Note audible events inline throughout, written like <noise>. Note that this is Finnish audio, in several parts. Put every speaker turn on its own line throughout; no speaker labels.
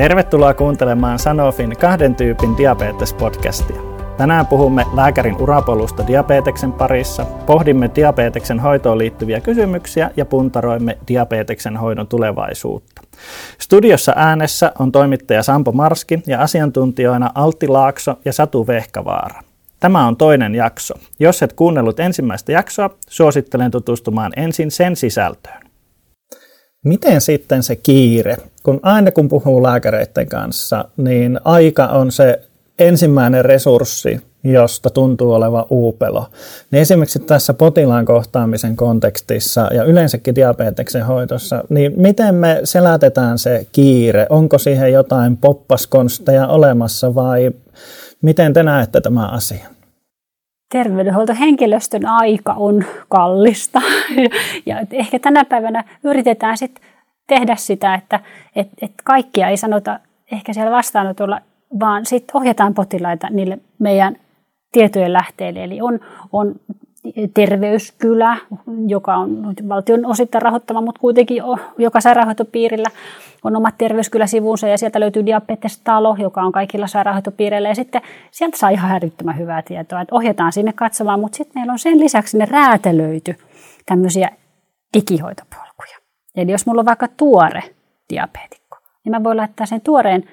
Tervetuloa kuuntelemaan Sanofin kahden tyypin diabetes-podcastia. Tänään puhumme lääkärin urapolusta diabeteksen parissa, pohdimme diabeteksen hoitoon liittyviä kysymyksiä ja puntaroimme diabeteksen hoidon tulevaisuutta. Studiossa äänessä on toimittaja Sampo Marski ja asiantuntijoina Altti Laakso ja Satu Vehkavaara. Tämä on toinen jakso. Jos et kuunnellut ensimmäistä jaksoa, suosittelen tutustumaan ensin sen sisältöön. Miten sitten se kiire? Kun aina kun puhuu lääkäreiden kanssa, niin aika on se ensimmäinen resurssi, josta tuntuu olevan uupelo. Niin esimerkiksi tässä potilaan kohtaamisen kontekstissa ja yleensäkin diabeteksen hoidossa, niin miten me selätetään se kiire? Onko siihen jotain poppaskonsteja olemassa vai miten te näette tämä asia?
Terveydenhuoltohenkilöstön aika on kallista. <laughs> Ja ehkä tänä päivänä yritetään sitten tehdä sitä, että et, et kaikkia ei sanota ehkä siellä vastaanotolla, vaan sitten ohjataan potilaita niille meidän tietojen lähteille. Eli on, on terveyskylä, joka on valtion osittain rahoittama, mutta kuitenkin joka sairaanhoitopiirillä on omat terveyskyläsivunsa ja sieltä löytyy diabetestalo, joka on kaikilla sairaanhoitopiireillä ja sitten sieltä saa ihan hälyttömän hyvää tietoa, että ohjataan sinne katsomaan, mutta sitten meillä on sen lisäksi ne räätälöity tämmöisiä digihoitopolkuja. Eli jos mulla on vaikka tuore diabetes, niin mä voin laittaa sen tuoreen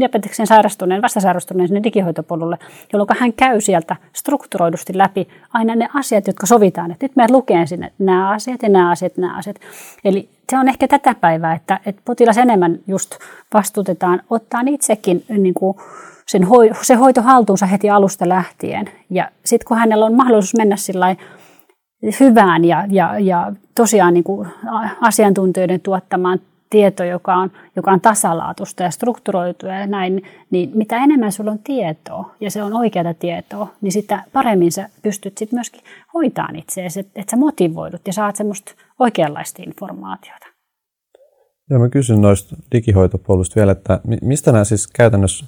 diabeteksen sairastuneen, vastasairastuneen sinne digihoitopolulle, jolloin hän käy sieltä strukturoidusti läpi aina ne asiat, jotka sovitaan. Että nyt mä lukeen sinne nämä asiat ja nämä asiat, nämä asiat. Eli se on ehkä tätä päivää, että, että potilas enemmän just vastuutetaan, ottaa itsekin niin kuin sen hoi, se hoito haltuunsa heti alusta lähtien. Ja sitten kun hänellä on mahdollisuus mennä sillä hyvään ja, ja, ja tosiaan niin kuin asiantuntijoiden tuottamaan tieto, joka on, joka on tasalaatusta ja strukturoitua ja näin, niin mitä enemmän sulla on tietoa ja se on oikeata tietoa, niin sitä paremmin sä pystyt sitten myöskin hoitaan itseäsi, että et sä motivoidut ja saat semmoista oikeanlaista informaatiota.
Ja mä kysyn noista digihoitopoluista vielä, että mistä nämä siis käytännössä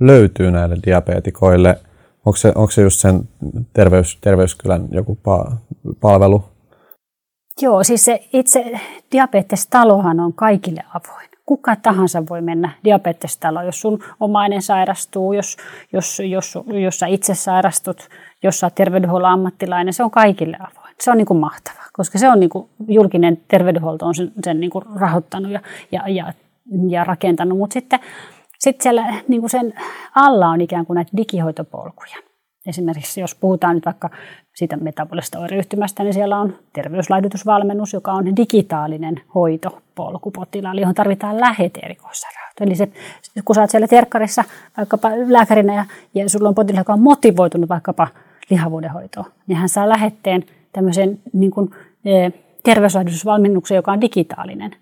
löytyy näille diabetikoille? Onko se, onko se just sen terveys, terveyskylän joku palvelu
Joo, siis se itse diabetestalohan on kaikille avoin. Kuka tahansa voi mennä diabetestaloon, jos sun omainen sairastuu, jos, jos, jos, jos sä itse sairastut, jos sä oot terveydenhuollon ammattilainen, se on kaikille avoin. Se on niin kuin mahtavaa, koska se on niin kuin julkinen terveydenhuolto on sen, sen niin kuin rahoittanut ja, ja, ja, ja rakentanut, mutta sitten sitten siellä niin kuin sen alla on ikään kuin näitä digihoitopolkuja. Esimerkiksi jos puhutaan nyt vaikka siitä metabolista oireyhtymästä, niin siellä on terveyslaidutusvalmennus, joka on digitaalinen hoitopolku potilaalle, johon tarvitaan lähete erikoissairaanhoito. Eli se, kun sä oot siellä terkkarissa vaikkapa lääkärinä ja, ja sulla on potilas, joka on motivoitunut vaikkapa lihavuuden hoitoon, niin hän saa lähetteen tämmöisen niin kuin, e, terveyslaidutusvalmennuksen, joka on digitaalinen.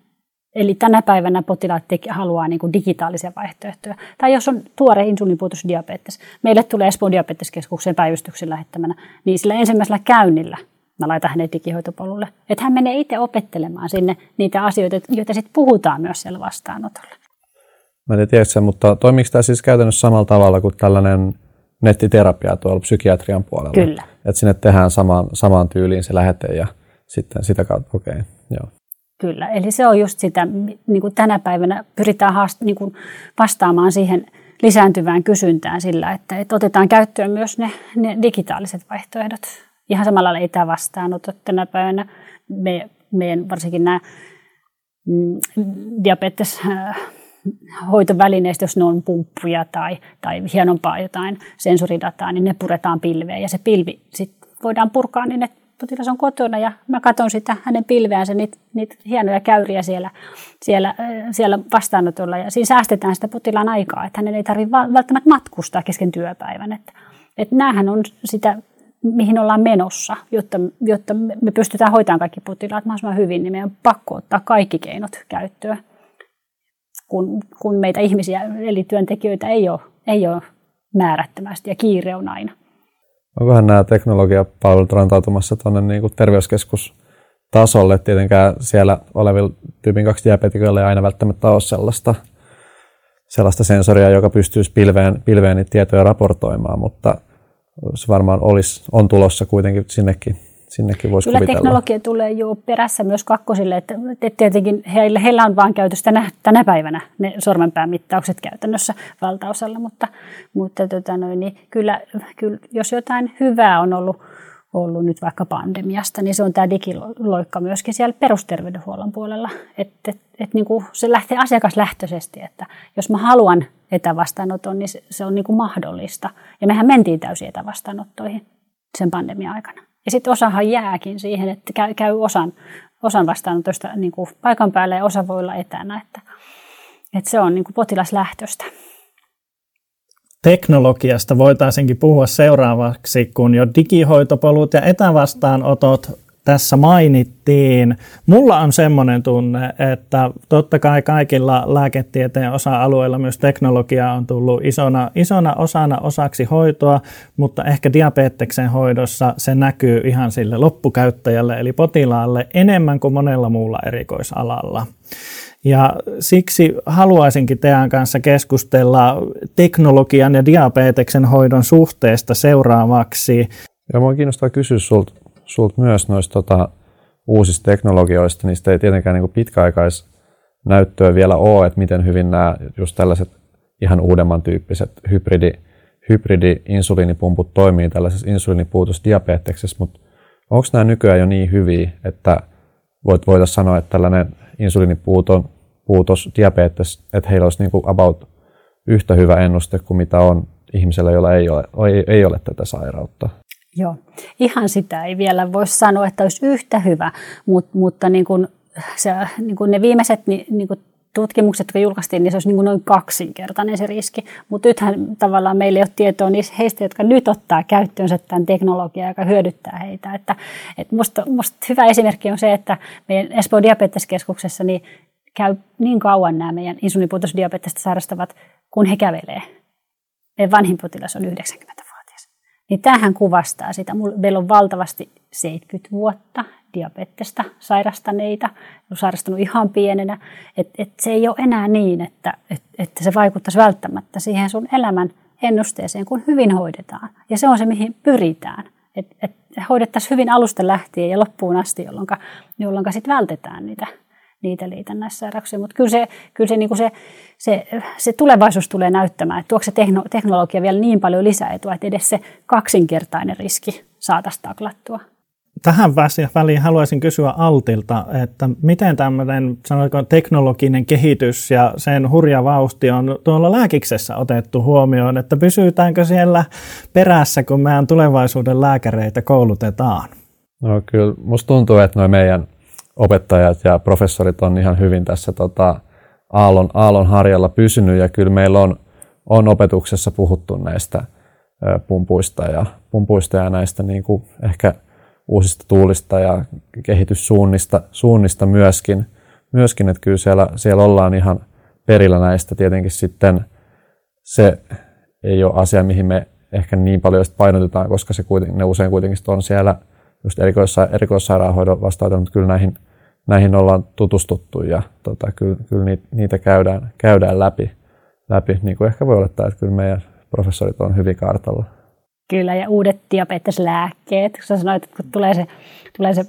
Eli tänä päivänä potilaat teki, haluaa niin kuin digitaalisia vaihtoehtoja. Tai jos on tuore insulipuutusdiabetes, meille tulee Espoon diabeteskeskuksen päivystyksen lähettämänä, niin sillä ensimmäisellä käynnillä mä laitan hänet digihoitopolulle. Että hän menee itse opettelemaan sinne niitä asioita, joita sitten puhutaan myös siellä vastaanotolla.
Mä en tiedä sen, mutta toimiiko tämä siis käytännössä samalla tavalla kuin tällainen nettiterapia tuolla psykiatrian puolella?
Kyllä.
Että sinne tehdään samaan, samaan tyyliin se lähete ja sitten sitä kautta, okei, okay.
Kyllä, eli se on just sitä, niin kuin tänä päivänä pyritään haast, niin kuin vastaamaan siihen lisääntyvään kysyntään sillä, että, että otetaan käyttöön myös ne, ne digitaaliset vaihtoehdot. Ihan samalla lailla etävastaanotot tänä päivänä. Me, meidän varsinkin nämä mm, diabetes äh, hoitovälineistä, jos ne on pumppuja tai, tai hienompaa jotain sensoridataa, niin ne puretaan pilveen ja se pilvi sit voidaan purkaa niin, että potilas on kotona ja mä katson sitä hänen pilveänsä, niitä, niitä hienoja käyriä siellä, siellä, siellä vastaanotolla. Ja siinä säästetään sitä potilaan aikaa, että hänen ei tarvitse välttämättä matkustaa kesken työpäivän. Että, että näähän on sitä, mihin ollaan menossa, jotta, jotta me pystytään hoitamaan kaikki potilaat mahdollisimman hyvin, niin meidän on pakko ottaa kaikki keinot käyttöön, kun, kun meitä ihmisiä, eli työntekijöitä ei ole, ei ole määrättömästi ja kiire on aina.
Onkohan nämä teknologiapalvelut rantautumassa tuonne niin terveyskeskustasolle? Tietenkään siellä olevilla tyypin 2 diabetikoilla ei aina välttämättä ole sellaista, sellaista sensoria, joka pystyisi pilveen, pilveen tietoja raportoimaan, mutta se varmaan olisi, on tulossa kuitenkin sinnekin
sinnekin voisi
Kyllä
kuvitella.
teknologia tulee jo perässä myös kakkosille, että, tietenkin heillä, heillä on vain käytössä tänä, tänä päivänä ne sormenpäämittaukset käytännössä valtaosalla, mutta, mutta tota noin, niin kyllä, kyllä, jos jotain hyvää on ollut, ollut nyt vaikka pandemiasta, niin se on tämä digiloikka myöskin siellä perusterveydenhuollon puolella. Että et, et niin kuin se lähtee asiakaslähtöisesti, että jos mä haluan etävastaanoton, niin se, se on niin kuin mahdollista. Ja mehän mentiin täysin etävastaanottoihin sen pandemian aikana. Ja sitten osahan jääkin siihen, että käy, käy osan, osan vastaanotosta niin kuin paikan päällä ja osa voi olla etänä. Että, että se on niin kuin.
Teknologiasta voitaisinkin puhua seuraavaksi, kun jo digihoitopolut ja etävastaanotot tässä mainittiin. Mulla on semmoinen tunne, että totta kai kaikilla lääketieteen osa-alueilla myös teknologia on tullut isona, isona osana osaksi hoitoa, mutta ehkä diabeteksen hoidossa se näkyy ihan sille loppukäyttäjälle eli potilaalle enemmän kuin monella muulla erikoisalalla. Ja siksi haluaisinkin teidän kanssa keskustella teknologian ja diabeteksen hoidon suhteesta seuraavaksi.
Ja minua kiinnostaa kysyä sulta sult myös noista tota, uusista teknologioista. Niistä ei tietenkään niin pitkäaikaisnäyttöä vielä ole, että miten hyvin nämä just tällaiset ihan uudemman tyyppiset hybridi, hybridi-insuliinipumput toimii tällaisessa insuliinipuutosdiabeteksessa, mutta onko nämä nykyään jo niin hyviä, että voit, voitaisiin sanoa, että tällainen insuliinipuuton puutos, diabetes, että heillä olisi niin kuin about yhtä hyvä ennuste kuin mitä on ihmisellä, jolla ei ole, ei, ei ole tätä sairautta.
Joo, ihan sitä ei vielä voi sanoa, että olisi yhtä hyvä, mutta, mutta niin kuin se, niin kuin ne viimeiset niin, niin kuin tutkimukset, jotka julkaistiin, niin se olisi niin kuin noin kaksinkertainen se riski. Mutta nythän tavallaan meillä ei ole tietoa niistä heistä, jotka nyt ottaa käyttöönsä tämän teknologiaa, joka hyödyttää heitä. Että, että musta, musta hyvä esimerkki on se, että meidän Espoon diabeteskeskuksessa niin käy niin kauan nämä meidän insuliinipuutosdiabetesta sairastavat, kun he kävelee. Meidän vanhin potilas on 90-vuotias. Niin tämähän kuvastaa sitä. Meillä on valtavasti 70 vuotta diabetesta sairastaneita, on sairastunut ihan pienenä. Että et se ei ole enää niin, että et, että se vaikuttaisi välttämättä siihen sun elämän ennusteeseen, kun hyvin hoidetaan. Ja se on se, mihin pyritään. Että et hoidettaisiin hyvin alusta lähtien ja loppuun asti, jolloin, jolloin sitten vältetään niitä niitä liitännäissairauksia. Mutta kyllä, se, kyllä se, niin kuin se, se, se tulevaisuus tulee näyttämään, että tuoko se teknologia vielä niin paljon lisäetua, että edes se kaksinkertainen riski saataisiin taklattua.
Tähän väliin haluaisin kysyä Altilta, että miten tämmöinen sanoiko, teknologinen kehitys ja sen hurja vauhti on tuolla lääkiksessä otettu huomioon, että pysytäänkö siellä perässä, kun meidän tulevaisuuden lääkäreitä koulutetaan?
No kyllä, musta tuntuu, että noin meidän opettajat ja professorit on ihan hyvin tässä tota, aallon, aallon harjalla pysynyt ja kyllä meillä on, on opetuksessa puhuttu näistä pumpuista ja, pumpuista ja näistä niin kuin ehkä uusista tuulista ja kehityssuunnista suunnista myöskin, myöskin, että kyllä siellä, siellä ollaan ihan perillä näistä. Tietenkin sitten se ei ole asia, mihin me ehkä niin paljon painotetaan, koska se kuitenkin, ne usein kuitenkin on siellä just erikoissa, erikoissairaanhoidon vastaanotolla, mutta kyllä näihin näihin ollaan tutustuttu ja tota, kyllä, kyllä niitä käydään, käydään läpi, läpi, niin kuin ehkä voi olettaa, että kyllä meidän professorit on hyvin kartalla.
Kyllä, ja uudet diabeteslääkkeet. Kun sä sanoit, että kun tulee se, tulee se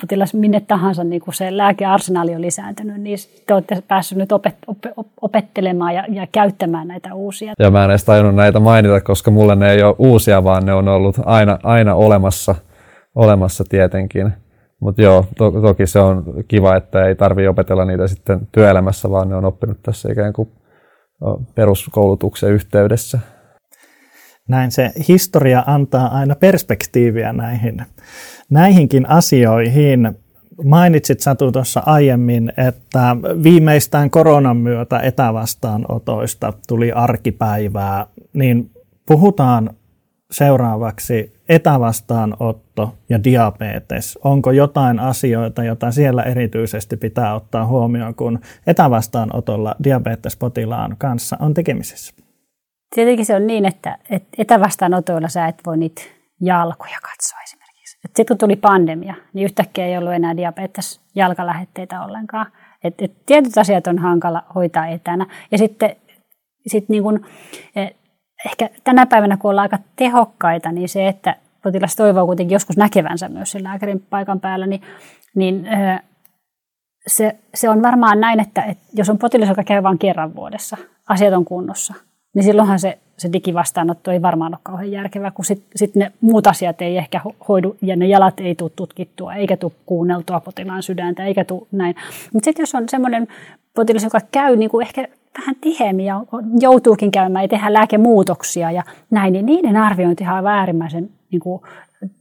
potilas minne tahansa, niin kun se lääkearsenaali on lisääntynyt, niin te olette päässeet nyt opet, op, op, opettelemaan ja, ja käyttämään näitä uusia.
Ja mä en edes tajunnut näitä mainita, koska mulle ne ei ole uusia, vaan ne on ollut aina, aina olemassa, olemassa tietenkin. Mutta joo, to, toki se on kiva, että ei tarvitse opetella niitä sitten työelämässä, vaan ne on oppinut tässä ikään kuin peruskoulutuksen yhteydessä.
Näin se historia antaa aina perspektiiviä näihin, näihinkin asioihin. Mainitsit Satu tuossa aiemmin, että viimeistään koronan myötä etävastaanotoista tuli arkipäivää, niin puhutaan seuraavaksi etävastaanotto ja diabetes. Onko jotain asioita, joita siellä erityisesti pitää ottaa huomioon, kun etävastaanotolla diabetespotilaan kanssa on tekemisissä?
Tietenkin se on niin, että etävastaanotoilla sä et voi niitä jalkoja katsoa esimerkiksi. Sitten kun tuli pandemia, niin yhtäkkiä ei ollut enää diabetes jalkalähetteitä ollenkaan. Et, et tietyt asiat on hankala hoitaa etänä. Ja sitten sit niin kun, ehkä tänä päivänä, kun ollaan aika tehokkaita, niin se, että potilas toivoo kuitenkin joskus näkevänsä myös sen lääkärin paikan päällä, niin, niin se, se on varmaan näin, että, että jos on potilas, joka käy vain kerran vuodessa, asiat on kunnossa, niin silloinhan se, se digivastaanotto ei varmaan ole kauhean järkevä, kun sitten sit ne muut asiat ei ehkä hoidu ja ne jalat ei tule tutkittua, eikä tule kuunneltua potilaan sydäntä, eikä tule näin. Mutta sitten jos on semmoinen potilas, joka käy niin kuin ehkä vähän tiheämmin ja joutuukin käymään ja tehdään lääkemuutoksia ja näin, niin niiden arviointi on äärimmäisen niin kuin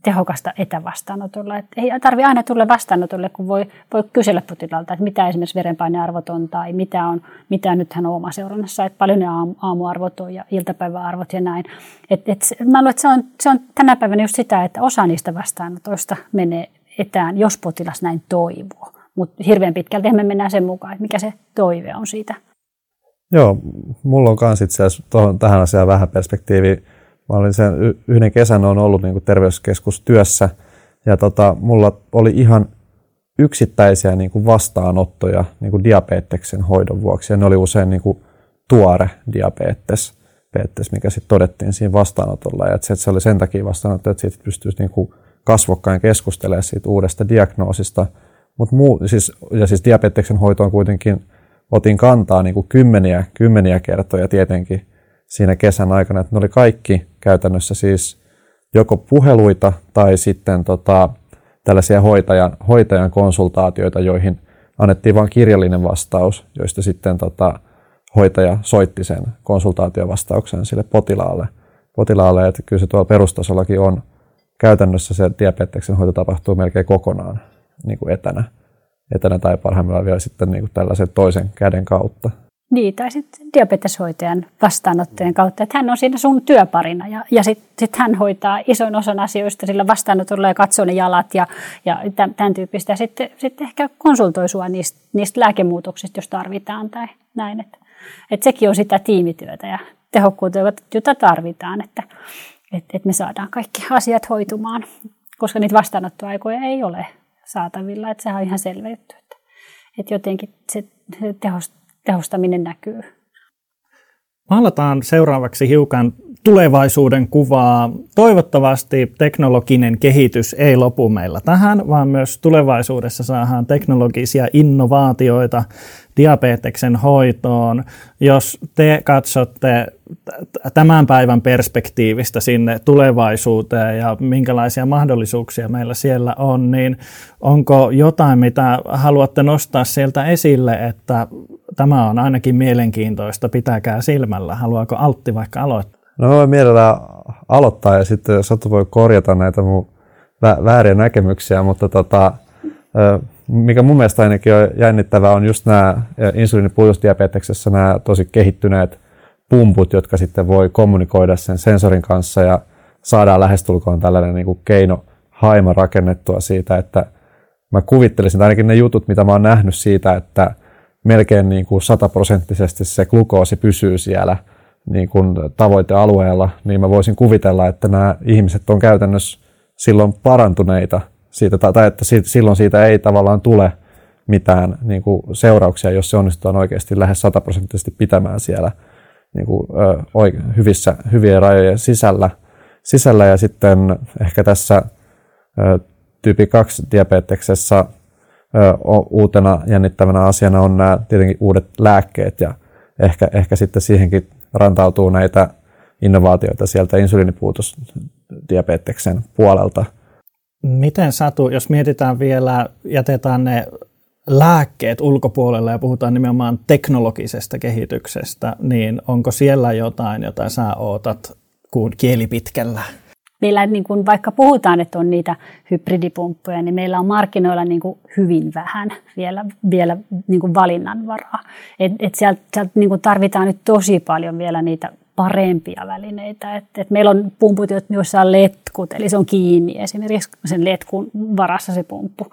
tehokasta etävastaanotolla. Et ei tarvitse aina tulla vastaanotolle, kun voi, voi kysellä potilaalta, että mitä esimerkiksi verenpainearvot on tai mitä, on, mitä nyt hän on seurannassa, että paljon ne aamuarvot on ja iltapäiväarvot ja näin. Et, et, mä luulen, että se on, se on tänä päivänä just sitä, että osa niistä vastaanotoista menee etään, jos potilas näin toivoo. Mutta hirveän pitkälti me mennään sen mukaan, että mikä se toive on siitä.
Joo, mulla on myös itse asiassa tähän asiaan vähän perspektiiviä Mä olin sen yhden kesän on ollut niin terveyskeskustyössä ja tota, mulla oli ihan yksittäisiä niin kuin vastaanottoja niin kuin diabeteksen hoidon vuoksi ja ne oli usein niin kuin tuore diabetes, diabetes mikä sitten todettiin siinä vastaanotolla ja se, että se oli sen takia vastaanotto, että siitä pystyisi niin kuin kasvokkain keskustelemaan siitä uudesta diagnoosista. Mut muu, siis, ja siis diabeteksen hoitoon kuitenkin otin kantaa niin kuin kymmeniä, kymmeniä kertoja tietenkin siinä kesän aikana, että ne oli kaikki käytännössä siis joko puheluita tai sitten tota, tällaisia hoitajan, hoitajan konsultaatioita, joihin annettiin vain kirjallinen vastaus, joista sitten tota, hoitaja soitti sen konsultaatiovastauksen sille potilaalle. potilaalle. Että kyllä se tuolla perustasollakin on käytännössä se diabeteksen hoito tapahtuu melkein kokonaan niin kuin etänä, etänä tai parhaimmillaan vielä sitten niin kuin tällaisen toisen käden kautta.
Niin, tai sitten diabeteshoitajan vastaanottojen kautta, että hän on siinä sun työparina ja, ja sitten sit hän hoitaa ison osan asioista sillä vastaanotolla ja katsoo ne jalat ja, ja tämän tyyppistä. Ja sitten, sitten ehkä konsultoi sua niistä, niistä lääkemuutoksista, jos tarvitaan tai näin. Että, että sekin on sitä tiimityötä ja tehokkuutta, jota tarvitaan, että, että, että me saadaan kaikki asiat hoitumaan, koska niitä vastaanottoaikoja ei ole saatavilla, että sehän on ihan selvä juttu. Että, että jotenkin se, tehostaminen näkyy.
Maalataan seuraavaksi hiukan tulevaisuuden kuvaa. Toivottavasti teknologinen kehitys ei lopu meillä tähän, vaan myös tulevaisuudessa saadaan teknologisia innovaatioita diabeteksen hoitoon. Jos te katsotte tämän päivän perspektiivistä sinne tulevaisuuteen ja minkälaisia mahdollisuuksia meillä siellä on, niin onko jotain, mitä haluatte nostaa sieltä esille, että tämä on ainakin mielenkiintoista, pitäkää silmällä. Haluaako Altti vaikka aloittaa?
No mä voin mielellään aloittaa ja sitten Satu voi korjata näitä mun vääriä näkemyksiä, mutta tota, mikä mun mielestä ainakin on jännittävää on just nämä insuliinipuutusdiabeteksessä nämä tosi kehittyneet pumput, jotka sitten voi kommunikoida sen sensorin kanssa ja saadaan lähestulkoon tällainen niin kuin keino haima rakennettua siitä, että mä kuvittelisin, että ainakin ne jutut, mitä mä oon nähnyt siitä, että melkein niin kuin sataprosenttisesti se glukoosi pysyy siellä niin kuin tavoitealueella, niin mä voisin kuvitella, että nämä ihmiset on käytännössä silloin parantuneita siitä, tai että silloin siitä ei tavallaan tule mitään niin kuin seurauksia, jos se onnistutaan oikeasti lähes sataprosenttisesti pitämään siellä niin kuin, ö, hyvissä, hyvien rajojen sisällä. sisällä. Ja sitten ehkä tässä ö, tyyppi 2 diabeteksessa uutena jännittävänä asiana on nämä tietenkin uudet lääkkeet ja ehkä, ehkä sitten siihenkin rantautuu näitä innovaatioita sieltä insuliinipuutosdiabeteksen puolelta.
Miten Satu, jos mietitään vielä, jätetään ne lääkkeet ulkopuolelle ja puhutaan nimenomaan teknologisesta kehityksestä, niin onko siellä jotain, jota sä ootat kuin kieli pitkällä?
Meillä niin kuin, vaikka puhutaan, että on niitä hybridipumppuja, niin meillä on markkinoilla niin kuin hyvin vähän vielä, vielä niin kuin valinnanvaraa. Et, et sieltä, sieltä niin kuin tarvitaan nyt tosi paljon vielä niitä parempia välineitä. Et, et meillä on pumput, joissa on letkut, eli se on kiinni esimerkiksi sen letkun varassa se pumppu.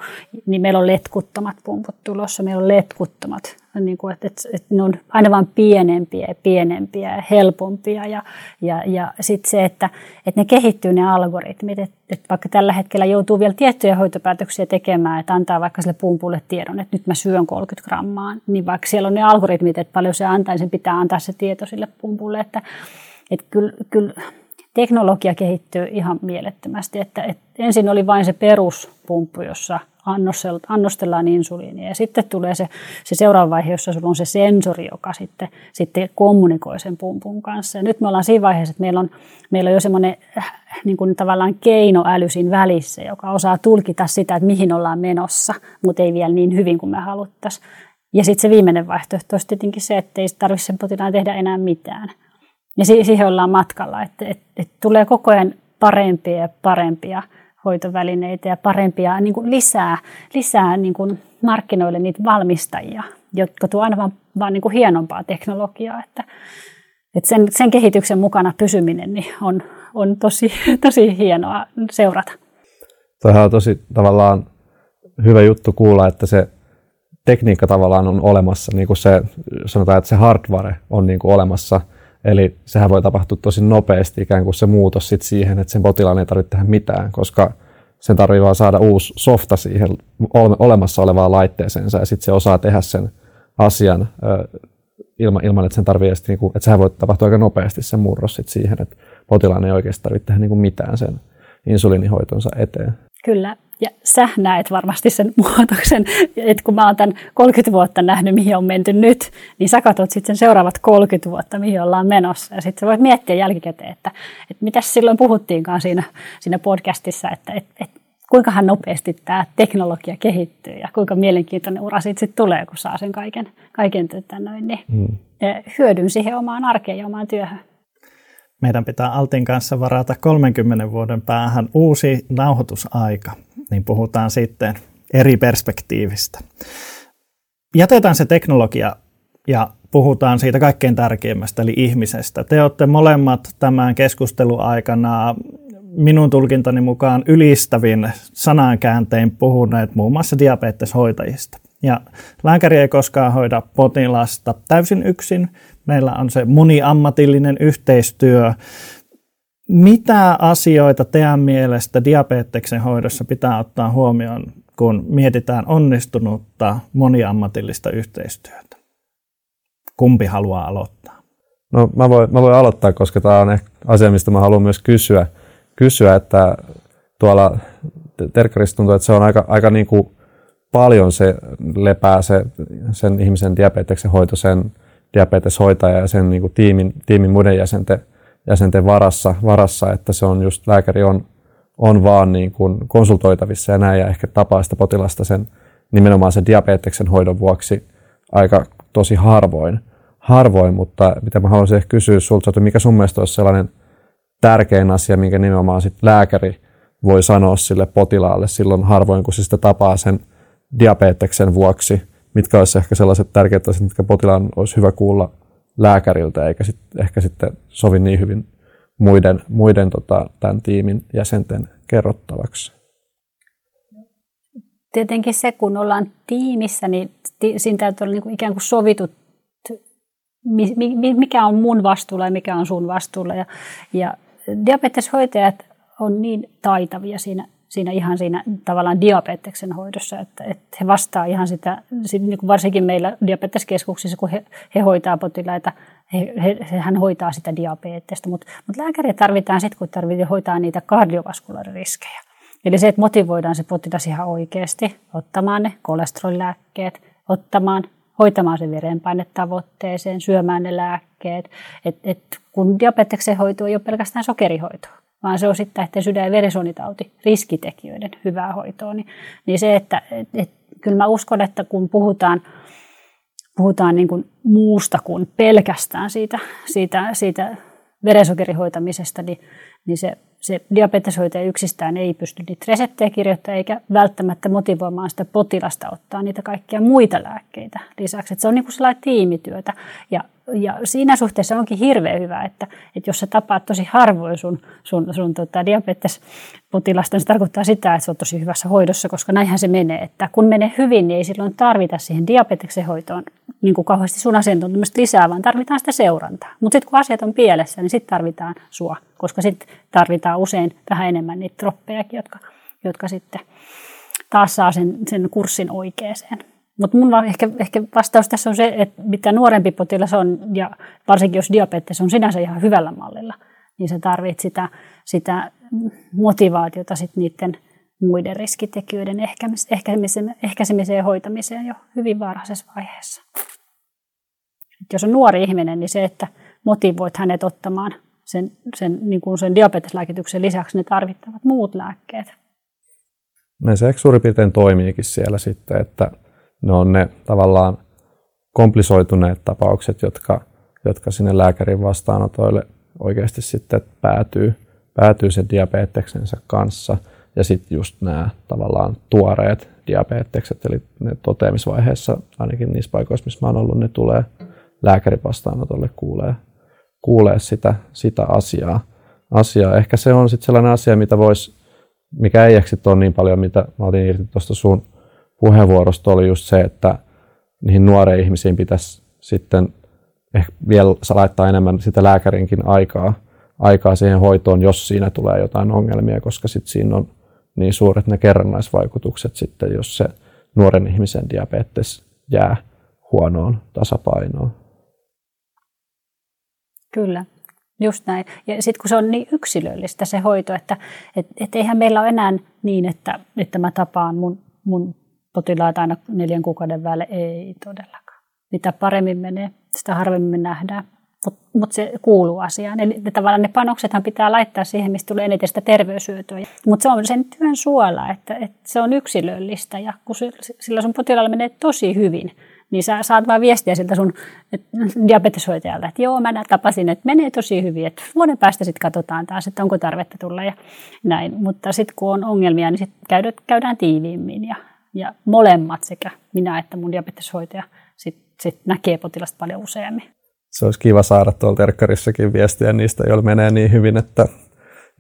Niin meillä on letkuttomat pumput tulossa, meillä on letkuttomat niin kuin, että, että ne on aina vain pienempiä ja pienempiä ja helpompia. Ja, ja, ja sitten se, että, että ne kehittyy ne algoritmit, että, että vaikka tällä hetkellä joutuu vielä tiettyjä hoitopäätöksiä tekemään, että antaa vaikka sille pumpulle tiedon, että nyt mä syön 30 grammaa, niin vaikka siellä on ne algoritmit, että paljon se antaa, niin sen pitää antaa se tieto sille pumpulle, että, että kyllä, kyllä teknologia kehittyy ihan mielettömästi. Että, että ensin oli vain se peruspumppu, jossa annostellaan insuliinia. Ja sitten tulee se, se seuraava vaihe, jossa sulla on se sensori, joka sitten, sitten kommunikoi sen pumpun kanssa. Ja nyt me ollaan siinä vaiheessa, että meillä on, meillä on jo semmoinen äh, niin kuin tavallaan keinoäly siinä välissä, joka osaa tulkita sitä, että mihin ollaan menossa, mutta ei vielä niin hyvin kuin me haluttaisiin. Ja sitten se viimeinen vaihtoehto olisi tietenkin se, että ei tarvitse sen potilaan tehdä enää mitään. Ja siihen ollaan matkalla, että, että, että tulee koko ajan parempia ja parempia hoitovälineitä ja parempia niin kuin lisää, lisää niin kuin markkinoille niitä valmistajia, jotka tuovat aina vaan, vaan niin kuin hienompaa teknologiaa. Että, että sen, sen kehityksen mukana pysyminen niin on, on tosi, <laughs> tosi hienoa seurata.
Tuohan on tosi tavallaan hyvä juttu kuulla, että se tekniikka tavallaan on olemassa, niin kuin se, sanotaan, että se hardware on niin kuin olemassa, eli sehän voi tapahtua tosi nopeasti ikään kuin se muutos sit siihen, että sen potilaan ei tarvitse tehdä mitään, koska sen tarvii vaan saada uusi softa siihen olemassa olevaan laitteeseensa ja sitten se osaa tehdä sen asian ilman, ilman että sen tarvii edes, niin kuin, että sehän voi tapahtua aika nopeasti sen murros sit siihen, että potilaan ei oikeasti tarvitse tehdä niin kuin mitään sen insuliinihoitonsa eteen.
Kyllä, ja sä näet varmasti sen muutoksen, että kun mä oon tämän 30 vuotta nähnyt, mihin on menty nyt, niin sä katsot sitten sen seuraavat 30 vuotta, mihin ollaan menossa. Ja sitten sä voit miettiä jälkikäteen, että, että mitä silloin puhuttiinkaan siinä, siinä podcastissa, että, että, että kuinkahan nopeasti tämä teknologia kehittyy ja kuinka mielenkiintoinen ura siitä sitten tulee, kun saa sen kaiken, kaiken tota noin, niin mm. hyödyn siihen omaan arkeen ja omaan työhön
meidän pitää Altin kanssa varata 30 vuoden päähän uusi nauhoitusaika, niin puhutaan sitten eri perspektiivistä. Jätetään se teknologia ja puhutaan siitä kaikkein tärkeimmästä, eli ihmisestä. Te olette molemmat tämän keskustelun aikana minun tulkintani mukaan ylistävin sanankääntein puhuneet muun muassa diabeteshoitajista. Ja lääkäri ei koskaan hoida potilasta täysin yksin. Meillä on se moniammatillinen yhteistyö. Mitä asioita teidän mielestä diabeteksen hoidossa pitää ottaa huomioon, kun mietitään onnistunutta moniammatillista yhteistyötä? Kumpi haluaa aloittaa?
No mä voin, mä voin aloittaa, koska tämä on ehkä asia, mistä mä haluan myös kysyä, kysyä että tuolla terkkarissa tuntuu, että se on aika, aika niin kuin paljon se lepää se, sen ihmisen diabeteksen hoito sen diabeteshoitaja ja sen niin kuin tiimin, tiimin muiden jäsenten, jäsenten varassa, varassa, että se on just lääkäri on, on vaan niin kuin konsultoitavissa ja näin ja ehkä tapaa sitä potilasta sen nimenomaan sen diabeteksen hoidon vuoksi aika tosi harvoin. Harvoin, mutta mitä mä haluaisin ehkä kysyä sulta, että mikä sun mielestä olisi sellainen tärkein asia, minkä nimenomaan sit lääkäri voi sanoa sille potilaalle silloin harvoin, kun se sitä tapaa sen diabeteksen vuoksi, mitkä olisi ehkä sellaiset tärkeät asiat, mitkä potilaan olisi hyvä kuulla lääkäriltä, eikä sit, ehkä sitten sovi niin hyvin muiden, muiden tota, tämän tiimin jäsenten kerrottavaksi.
Tietenkin se, kun ollaan tiimissä, niin siinä täytyy olla niin kuin ikään kuin sovitut, mikä on mun vastuulla ja mikä on sun vastuulla. Ja, ja diabeteshoitajat on niin taitavia siinä siinä ihan siinä tavallaan diabeteksen hoidossa, että, että he vastaa ihan sitä, niin kuin varsinkin meillä diabeteskeskuksissa, kun he, he hoitaa potilaita, he, he, hän hoitaa sitä diabetesta, mutta, mutta lääkäriä tarvitaan sitten, kun tarvitsee hoitaa niitä kardiovaskulaririskejä. Eli se, että motivoidaan se potilas ihan oikeasti ottamaan ne kolesterolilääkkeet, ottamaan, hoitamaan se verenpainetavoitteeseen, syömään ne lääkkeet. Et, et kun diabeteksen hoito ei ole pelkästään sokerihoitoa, vaan se osittaisten sydän- ja verisuonitauti riskitekijöiden hyvää hoitoa. Niin, niin se, että et, et, kyllä mä uskon, että kun puhutaan, puhutaan niin kuin muusta kuin pelkästään siitä, siitä, siitä verensokerin hoitamisesta, niin, niin se, se diabeteshoitaja yksistään ei pysty niitä reseptejä kirjoittamaan eikä välttämättä motivoimaan sitä potilasta ottaa niitä kaikkia muita lääkkeitä lisäksi. Että se on niin kuin tiimityötä ja ja siinä suhteessa onkin hirveän hyvä, että, että jos sä tapaat tosi harvoin sun, sun, sun tota, diabetespotilasta, niin se tarkoittaa sitä, että se on tosi hyvässä hoidossa, koska näinhän se menee. Että kun menee hyvin, niin ei silloin tarvita siihen diabeteksen hoitoon niin kuin kauheasti sun asiantuntemusta lisää, vaan tarvitaan sitä seurantaa. Mutta sitten kun asiat on pielessä, niin sitten tarvitaan sua, koska sitten tarvitaan usein vähän enemmän niitä troppejakin, jotka, jotka sitten taas saa sen, sen kurssin oikeeseen. Mutta mun ehkä, ehkä vastaus tässä on se, että mitä nuorempi potilas on, ja varsinkin jos diabetes on sinänsä ihan hyvällä mallilla, niin sä tarvit sitä, sitä motivaatiota sit niiden muiden riskitekijöiden ehkäisemiseen, ehkäisemiseen ja hoitamiseen jo hyvin varhaisessa vaiheessa. Et jos on nuori ihminen, niin se, että motivoit hänet ottamaan sen, sen, niin kuin sen diabeteslääkityksen lisäksi ne tarvittavat muut lääkkeet.
No se suurin piirtein toimiikin siellä sitten, että ne on ne tavallaan komplisoituneet tapaukset, jotka, jotka sinne lääkärin vastaanotoille oikeasti sitten päätyy, päätyy sen diabeteksensa kanssa. Ja sitten just nämä tavallaan tuoreet diabetekset, eli ne toteamisvaiheessa, ainakin niissä paikoissa, missä mä oon ollut, ne tulee lääkärin vastaanotolle kuulee, kuulee sitä, sitä asiaa. asiaa. Ehkä se on sitten sellainen asia, mitä voisi, mikä ei ehkä ole niin paljon, mitä mä otin irti tuosta sun puheenvuorosta, oli just se, että niihin nuoriin ihmisiin pitäisi sitten ehkä vielä laittaa enemmän sitä lääkärinkin aikaa, aikaa siihen hoitoon, jos siinä tulee jotain ongelmia, koska sitten siinä on niin suuret ne kerrannaisvaikutukset sitten, jos se nuoren ihmisen diabetes jää huonoon tasapainoon.
Kyllä, just näin. Ja sitten kun se on niin yksilöllistä se hoito, että et, et eihän meillä ole enää niin, että, että mä tapaan mun, mun potilaat aina neljän kuukauden välein. Ei todellakaan. Mitä paremmin menee, sitä harvemmin me nähdään. Mutta mut se kuuluu asiaan. Eli tavallaan ne panoksethan pitää laittaa siihen, mistä tulee eniten sitä terveyshyötyä. Mutta se on sen työn suola, että, että se on yksilöllistä. Ja kun sillä sun potilaalla menee tosi hyvin, niin sä saat vaan viestiä siltä sun diabeteshoitajalta, että joo, mä tapasin, että menee tosi hyvin, että vuoden päästä sitten katsotaan taas, että onko tarvetta tulla ja näin. Mutta sitten kun on ongelmia, niin sitten käydään, käydään tiiviimmin ja, ja molemmat sekä minä että mun diabeteshoitaja sitten sit näkee potilasta paljon useammin.
Se olisi kiva saada tuolta terkkarissakin viestiä niistä, joilla menee niin hyvin, että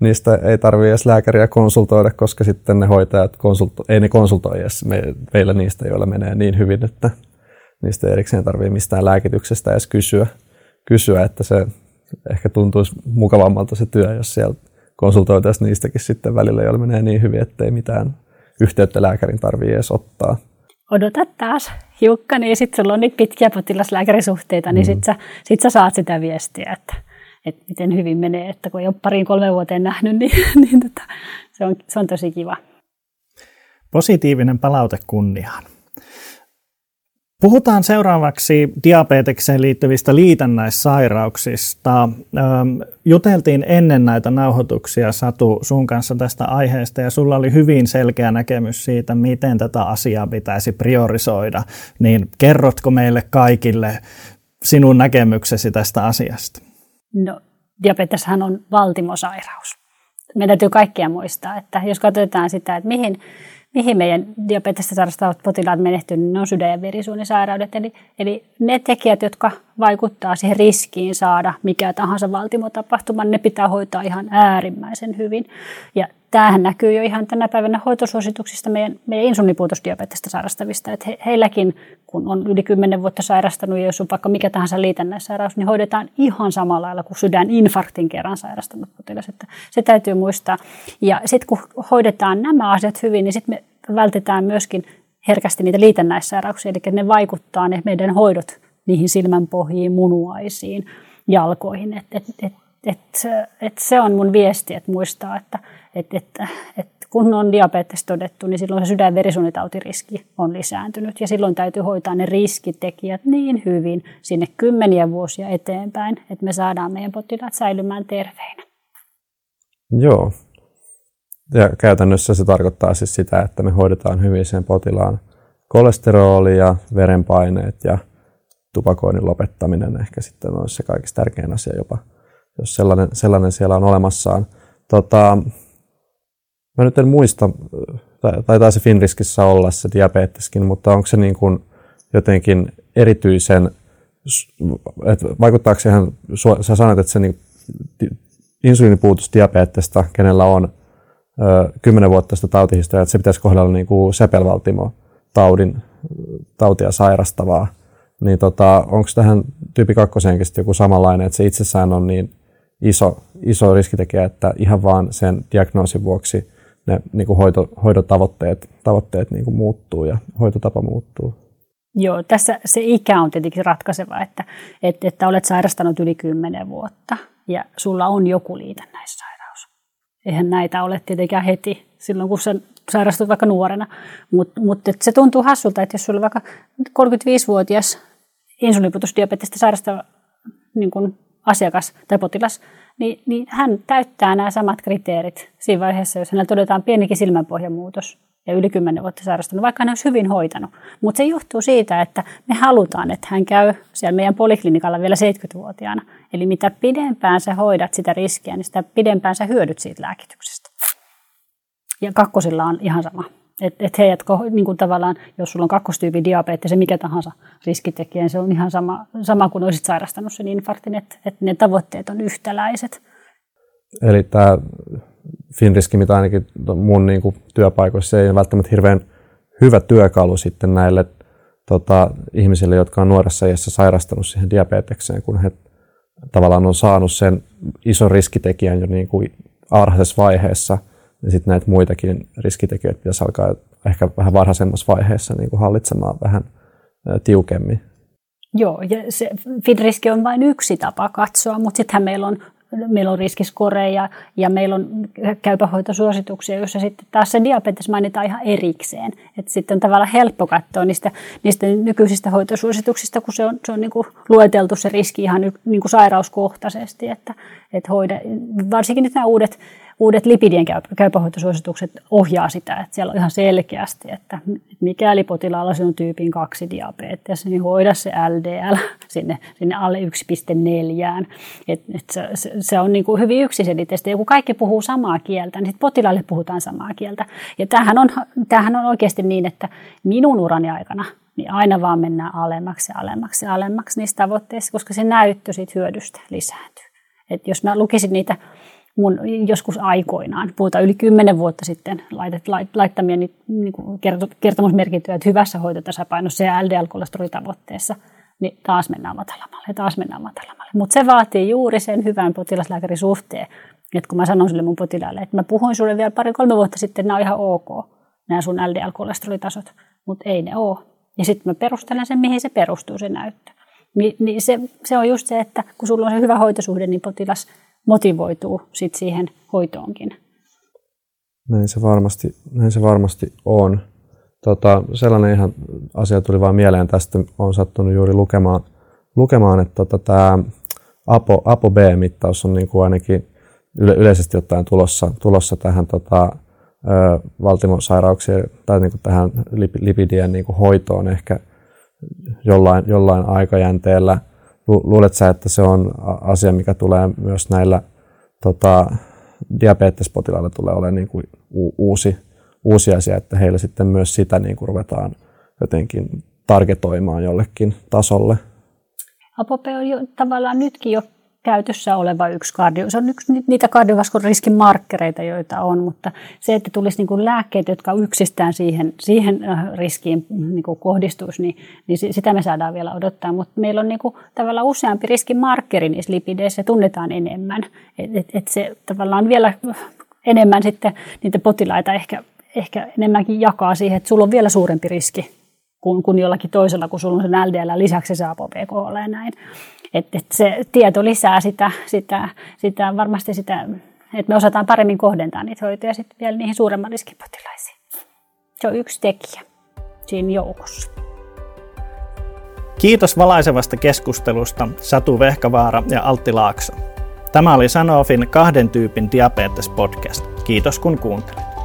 niistä ei tarvitse edes lääkäriä konsultoida, koska sitten ne hoitajat konsulto- ei ne konsultoi edes me, meillä niistä, joilla menee niin hyvin, että niistä erikseen tarvitse mistään lääkityksestä edes kysyä, kysyä, että se ehkä tuntuisi mukavammalta se työ, jos siellä konsultoitaisiin niistäkin sitten välillä, joilla menee niin hyvin, ettei mitään yhteyttä lääkärin tarvitse edes ottaa.
Odota taas hiukka, niin sitten sulla on niin pitkiä potilaslääkärisuhteita, niin mm. sitten sä, sit sä saat sitä viestiä, että, että miten hyvin menee, että kun ei ole pariin kolme vuoteen nähnyt, <laughs> niin, niin tota, se, on, se on tosi kiva.
Positiivinen palaute kunniaan. Puhutaan seuraavaksi diabetekseen liittyvistä liitännäissairauksista. Juteltiin ennen näitä nauhoituksia Satu sun kanssa tästä aiheesta ja sulla oli hyvin selkeä näkemys siitä, miten tätä asiaa pitäisi priorisoida. Niin kerrotko meille kaikille sinun näkemyksesi tästä asiasta?
No, diabeteshan on valtimosairaus. Meidän täytyy kaikkia muistaa, että jos katsotaan sitä, että mihin mihin meidän diabetesta sairastavat potilaat menehtyvät, niin ne on sydän- ja verisuonisairaudet. Eli, eli ne tekijät, jotka vaikuttaa siihen riskiin saada mikä tahansa valtimotapahtuma, ne pitää hoitaa ihan äärimmäisen hyvin. Ja tämähän näkyy jo ihan tänä päivänä hoitosuosituksista meidän, meidän insulipuutosdiabetesta sairastavista. Että he, heilläkin, kun on yli 10 vuotta sairastanut ja jos on vaikka mikä tahansa liitännäissairaus, niin hoidetaan ihan samalla lailla kuin sydäninfarktin kerran sairastanut potilas. Että se täytyy muistaa. Ja sitten kun hoidetaan nämä asiat hyvin, niin sitten me vältetään myöskin herkästi niitä liitännäissairauksia, eli ne vaikuttaa ne meidän hoidot niihin silmänpohjiin, munuaisiin, jalkoihin. Et, et, et, et, et se on mun viesti, että muistaa, että et, et, et kun on diabetes todettu, niin silloin se sydän- verisuonitautiriski on lisääntynyt. Ja silloin täytyy hoitaa ne riskitekijät niin hyvin sinne kymmeniä vuosia eteenpäin, että me saadaan meidän potilaat säilymään terveinä.
Joo. Ja käytännössä se tarkoittaa siis sitä, että me hoidetaan hyvin sen potilaan kolesteroli ja verenpaineet ja tupakoinnin lopettaminen ehkä sitten on se kaikista tärkein asia jopa, jos sellainen, sellainen siellä on olemassaan. Tota, mä nyt en muista, taitaa se Finriskissä olla se diabeteskin, mutta onko se niin kuin jotenkin erityisen, että vaikuttaako se ihan, sä sanoit, että se niin, insuliinipuutos diabetesta, kenellä on 10 vuotta sitä tautihistoriaa, että se pitäisi kohdella niin kuin sepelvaltimo taudin, tautia sairastavaa, niin tota, onko tähän tyyppi kakkoseenkin joku samanlainen, että se itsessään on niin iso, iso riskitekijä, että ihan vaan sen diagnoosin vuoksi ne niin kuin hoito, hoidotavoitteet tavoitteet niin kuin muuttuu ja hoitotapa muuttuu.
Joo, tässä se ikä on tietenkin ratkaiseva, että, että, että olet sairastanut yli 10 vuotta ja sulla on joku liitännäissairaus. Eihän näitä ole tietenkään heti silloin, kun sä sairastut vaikka nuorena, mutta mut, se tuntuu hassulta, että jos sulla vaikka 35-vuotias insuliputusdiabetista sairastava niin kun asiakas tai potilas, niin, niin hän täyttää nämä samat kriteerit siinä vaiheessa, jos hänellä todetaan pienikin silmänpohjamuutos ja yli 10 vuotta sairastunut, vaikka hän olisi hyvin hoitanut. Mutta se johtuu siitä, että me halutaan, että hän käy siellä meidän poliklinikalla vielä 70-vuotiaana. Eli mitä pidempään sä hoidat sitä riskiä, niin sitä pidempään sä hyödyt siitä lääkityksestä. Ja kakkosilla on ihan sama. Että et heidät, niin kuin tavallaan, jos sulla on kakkostyypin diabetes ja mikä tahansa riskitekijä, niin se on ihan sama, sama kuin olisit sairastanut sen infarktin, että et ne tavoitteet on yhtäläiset.
Eli tämä Finriski, mitä ainakin mun niin kuin, työpaikoissa, se ei ole välttämättä hirveän hyvä työkalu sitten näille tota, ihmisille, jotka on nuoressa iässä sairastanut siihen diabetekseen, kun he tavallaan on saanut sen ison riskitekijän jo niin kuin varhaisessa vaiheessa, ja sitten näitä muitakin riskitekijöitä pitäisi alkaa ehkä vähän varhaisemmassa vaiheessa niin kuin hallitsemaan vähän tiukemmin.
Joo, ja se FID-riski on vain yksi tapa katsoa, mutta sittenhän meillä on meillä on riskiskoreja ja meillä on käypähoitosuosituksia, joissa sitten taas se diabetes mainitaan ihan erikseen. Että sitten on tavallaan helppo katsoa niistä, niistä nykyisistä hoitosuosituksista, kun se on, se on niin kuin lueteltu se riski ihan niin kuin sairauskohtaisesti. Että, että hoida, varsinkin nyt nämä uudet uudet lipidien käypähoitosuositukset ohjaa sitä, että siellä on ihan selkeästi, että mikäli potilaalla on tyypin 2 diabetes, niin hoida se LDL sinne, sinne alle 1,4. Et, et se, se, on niin kuin hyvin yksiselitteistä. Ja kun kaikki puhuu samaa kieltä, niin potilaalle puhutaan samaa kieltä. Ja tämähän on, tämähän on oikeasti niin, että minun urani aikana niin aina vaan mennään alemmaksi ja alemmaksi ja alemmaksi niistä tavoitteista, koska se näyttö siitä hyödystä lisääntyy. Et jos mä lukisin niitä mun joskus aikoinaan, puhutaan yli kymmenen vuotta sitten laitet, lait, laittamia niin, niin kertomusmerkintöjä, että hyvässä hoitotasapainossa ja LDL-kolesterolitavoitteessa, niin taas mennään matalammalle, taas mennään matalammalle. Mutta se vaatii juuri sen hyvän potilaslääkärin suhteen, että kun mä sanon sille mun potilaalle, että mä puhuin sulle vielä pari-kolme vuotta sitten, että nämä on ihan ok, nämä sun LDL-kolesterolitasot, mutta ei ne ole. Ja sitten mä perustelen sen, mihin se perustuu se näyttö. Ni, niin se, se on just se, että kun sulla on se hyvä hoitosuhde, niin potilas motivoituu sit siihen hoitoonkin.
Näin se varmasti, näin se varmasti on. Tota, sellainen ihan asia tuli vain mieleen tästä, on sattunut juuri lukemaan, lukemaan että tota, tämä APO, ApoB-mittaus on niin kuin ainakin yle, yleisesti ottaen tulossa, tulossa tähän tota, valtimosairauksien tai niin kuin tähän lipidien niin kuin hoitoon ehkä jollain, jollain aikajänteellä – Luulet sä, että se on asia, mikä tulee myös näillä tota, diabetespotilailla tulee olemaan niin kuin uusi, uusi asia, että heillä sitten myös sitä niin kuin ruvetaan jotenkin targetoimaan jollekin tasolle.
Apope on jo, tavallaan nytkin jo käytössä oleva yksi kardio. Se on yksi niitä riskin markkereita, joita on, mutta se, että tulisi niin kuin lääkkeet, jotka yksistään siihen, siihen äh, riskiin niin kuin kohdistuisi, niin, niin sitä me saadaan vielä odottaa. Mutta meillä on niin kuin tavallaan useampi riskimarkkeri niissä lipideissä, tunnetaan enemmän. Et, et, et se tavallaan vielä enemmän sitten niitä potilaita ehkä, ehkä enemmänkin jakaa siihen, että sulla on vielä suurempi riski kuin, kuin jollakin toisella, kun sulla on sen LDL lisäksi se ja näin. Et, et se tieto lisää sitä, sitä, sitä, varmasti sitä, että me osataan paremmin kohdentaa niitä hoitoja sitten vielä niihin suuremman riskin potilaisiin. Se on yksi tekijä siinä joukossa.
Kiitos valaisevasta keskustelusta Satu Vehkavaara ja Altti Laakso. Tämä oli Sanofin kahden tyypin diabetes podcast. Kiitos kun kuuntelit.